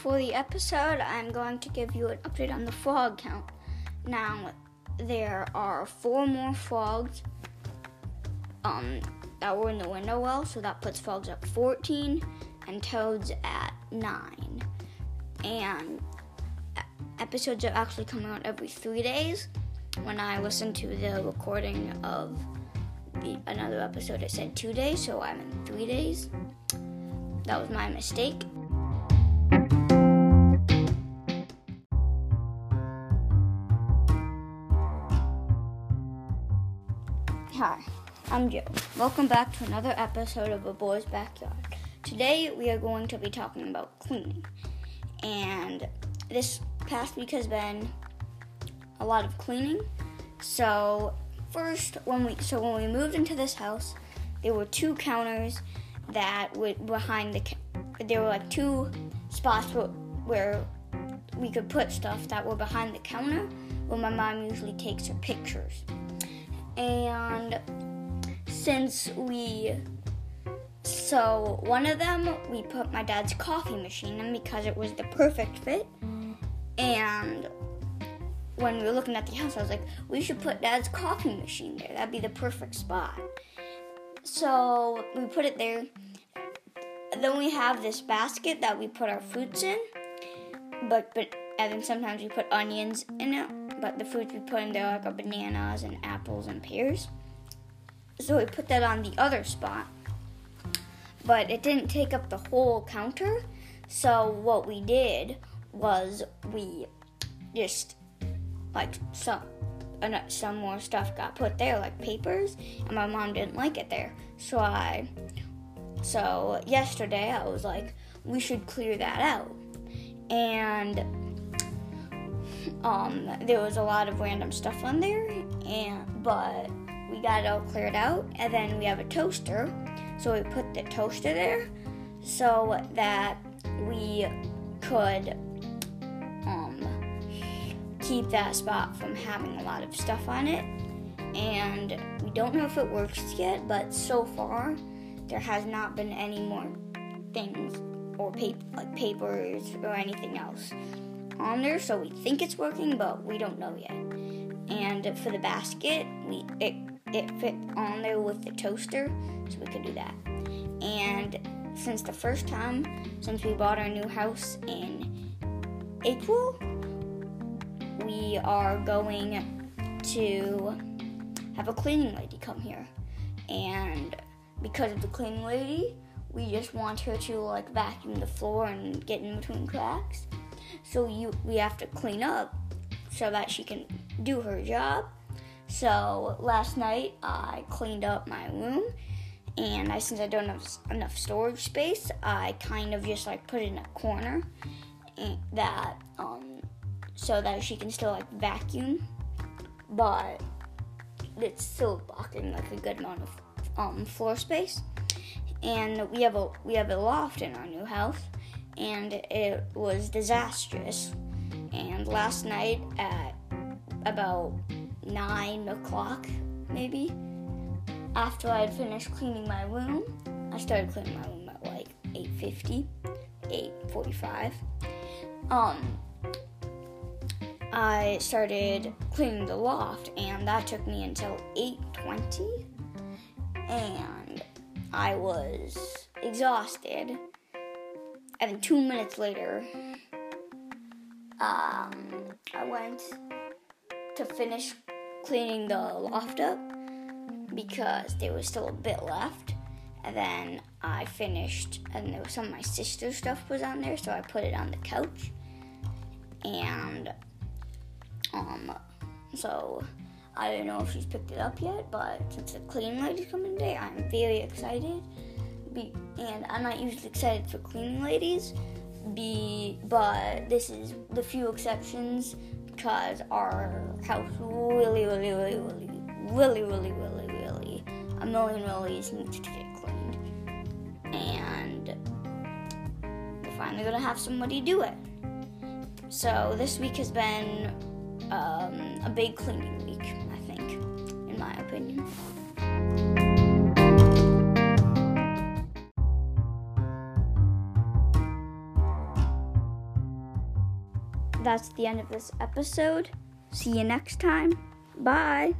for the episode, I'm going to give you an update on the frog count. Now, there are four more frogs um, that were in the window well, so that puts frogs at 14 and toads at 9. And episodes are actually coming out every three days. When I listened to the recording of the, another episode, it said two days, so I'm in three days. That was my mistake. Hi, I'm Joe. Welcome back to another episode of A Boy's Backyard. Today we are going to be talking about cleaning. And this past week has been a lot of cleaning. So first when we so when we moved into this house, there were two counters that were behind the there were like two spots where, where we could put stuff that were behind the counter where my mom usually takes her pictures. And since we so one of them we put my dad's coffee machine in because it was the perfect fit. And when we were looking at the house, I was like, we should put dad's coffee machine there. That'd be the perfect spot. So we put it there. Then we have this basket that we put our fruits in. But but and then sometimes we put onions in it but the fruits we put in there like are bananas and apples and pears. So we put that on the other spot. But it didn't take up the whole counter. So what we did was we just like some some more stuff got put there like papers and my mom didn't like it there. So I so yesterday I was like we should clear that out. And um, there was a lot of random stuff on there, and but we got it all cleared out. And then we have a toaster, so we put the toaster there so that we could um, keep that spot from having a lot of stuff on it. And we don't know if it works yet, but so far there has not been any more things or paper like papers or anything else on there, so we think it's working, but we don't know yet. And for the basket, we it it fit on there with the toaster, so we could do that. And since the first time, since we bought our new house in April, we are going to have a cleaning lady come here. And because of the cleaning lady, we just want her to like vacuum the floor and get in between cracks so you we have to clean up so that she can do her job. So last night I cleaned up my room, and I since I don't have enough storage space, I kind of just like put it in a corner, that um, so that she can still like vacuum, but it's still blocking like a good amount of um, floor space. And we have a we have a loft in our new house, and it was disastrous. And last night at about nine o'clock, maybe, after I had finished cleaning my room, I started cleaning my room at like 8:50, 8:45. Um, I started cleaning the loft, and that took me until 8:20, and I was exhausted and then two minutes later, um, I went to finish cleaning the loft up because there was still a bit left. And then I finished, and there was some of my sister's stuff was on there, so I put it on the couch. And, um, so I don't know if she's picked it up yet, but since the cleaning lady's coming today, I'm very excited be, and I'm not usually excited for cleaning ladies. Be, but this is the few exceptions because our house really, really, really, really, really, really, really, really, a million willies needs to get cleaned, and we're finally gonna have somebody do it. So this week has been um, a big cleaning week, I think, in my opinion. That's the end of this episode. See you next time. Bye.